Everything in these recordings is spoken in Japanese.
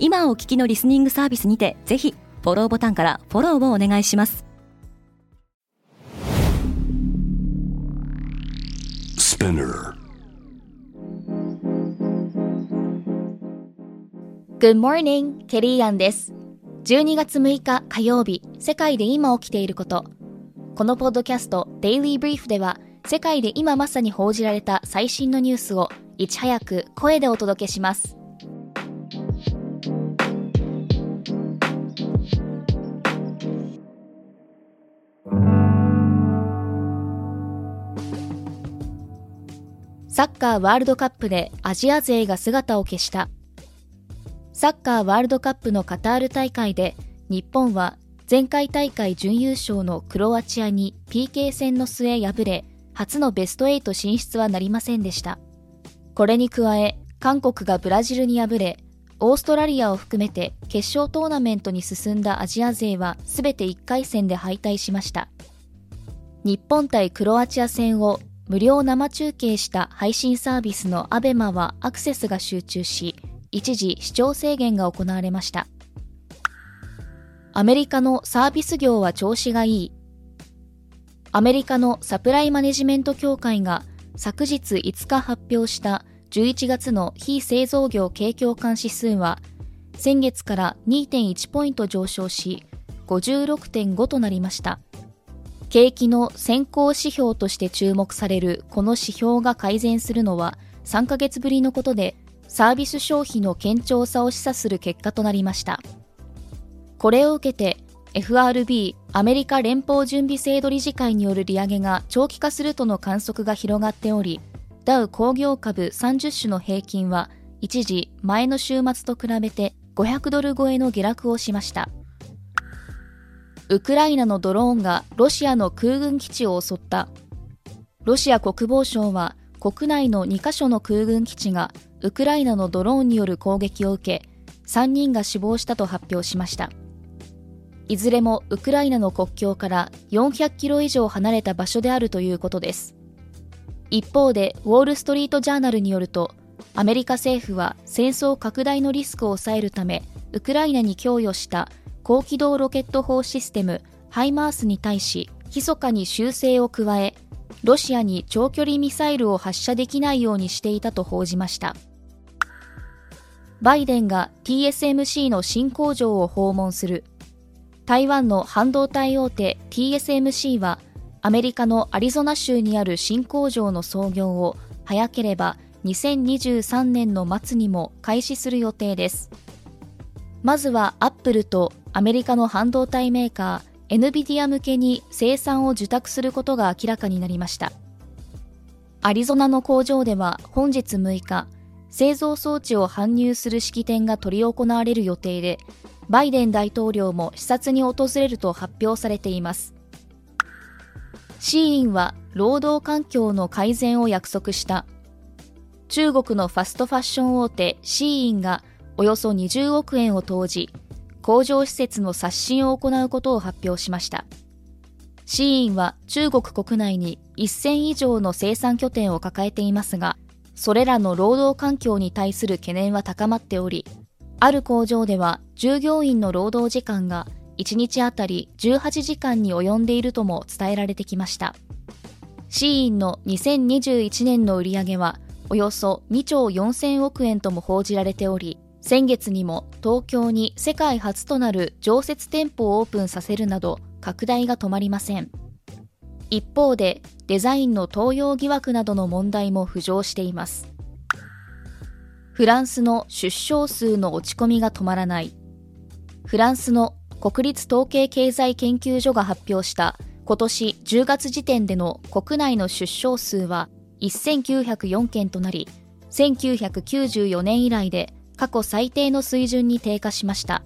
今お聞きのリスニングサービスにてぜひフォローボタンからフォローをお願いします。Good morning, ケリーアンです。12月6日火曜日世界で今起きていること。このポッドキャスト Daily Brief では世界で今まさに報じられた最新のニュースをいち早く声でお届けしますサッカーワールドカップでアジア勢が姿を消した。サッカーワールドカップのカタール大会で日本は前回大会準優勝のクロアチアに PK 戦の末敗れ初のベスト8進出はなりませんでした。これに加え韓国がブラジルに敗れオーストラリアを含めて決勝トーナメントに進んだアジア勢は全て1回戦で敗退しました日本対クロアチア戦を無料生中継した配信サービスの ABEMA はアクセスが集中し、一時視聴制限が行われました。アメリカのサービス業は調子がいい。アメリカのサプライマネジメント協会が昨日5日発表した11月の非製造業景況感指数は先月から2.1ポイント上昇し56.5となりました。景気の先行指標として注目されるこの指標が改善するのは3ヶ月ぶりのことで、サービス消費の堅調さを示唆する結果となりました。これを受けて、FRB アメリカ連邦準備制度理事会による利上げが長期化するとの観測が広がっており、ダウ工業株30種の平均は一時前の週末と比べて500ドル超えの下落をしました。ウクライナのドローンがロシアの空軍基地を襲った。ロシア国防省は国内の2カ所の空軍基地がウクライナのドローンによる攻撃を受け、3人が死亡したと発表しました。いずれもウクライナの国境から400キロ以上離れた場所であるということです。一方で、ウォール・ストリート・ジャーナルによると、アメリカ政府は戦争拡大のリスクを抑えるため、ウクライナに供与した高機動ロケット砲システムハイマースに対し密かに修正を加えロシアに長距離ミサイルを発射できないようにしていたと報じました。バイデンが TSMC の新工場を訪問する。台湾の半導体大手 TSMC はアメリカのアリゾナ州にある新工場の操業を早ければ2023年の末にも開始する予定です。まずはアップルとアメリカの半導体メーカー NVIDIA 向けに生産を受託することが明らかになりました。アリゾナの工場では本日6日製造装置を搬入する式典が執り行われる予定でバイデン大統領も視察に訪れると発表されています。シーインは労働環境の改善を約束した中国のファストファッション大手シーインがおよそ20億円を投じ工場施設の刷新を行うことを発表しました。シーインは中国国内に1000以上の生産拠点を抱えていますが、それらの労働環境に対する懸念は高まっており、ある工場では従業員の労働時間が1日あたり18時間に及んでいるとも伝えられてきました。シーインの2021年の売り上げはおよそ2兆4000億円とも報じられており、先月にも東京に世界初となる常設店舗をオープンさせるなど拡大が止まりません。一方でデザインの盗用疑惑などの問題も浮上しています。フランスの出生数の落ち込みが止まらない。フランスの国立統計経済研究所が発表した今年10月時点での国内の出生数は1904件となり1994年以来で過去最低の水準に低下しました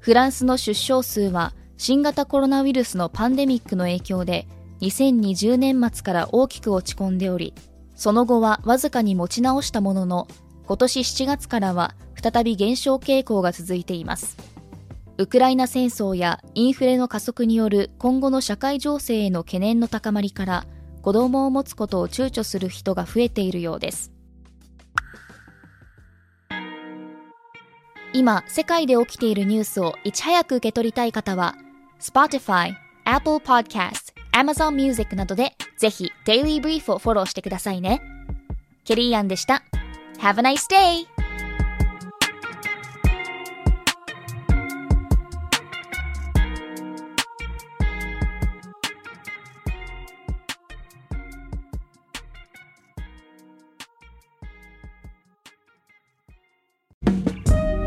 フランスの出生数は新型コロナウイルスのパンデミックの影響で2020年末から大きく落ち込んでおり、その後はわずかに持ち直したものの、今年7月からは再び減少傾向が続いています。ウクライナ戦争やインフレの加速による今後の社会情勢への懸念の高まりから子供を持つことを躊躇する人が増えているようです。今、世界で起きているニュースをいち早く受け取りたい方は、Spotify、Apple Podcast、Amazon Music などでぜひ Daily Brief をフォローしてくださいね。ケリーアンでした。Have a nice day!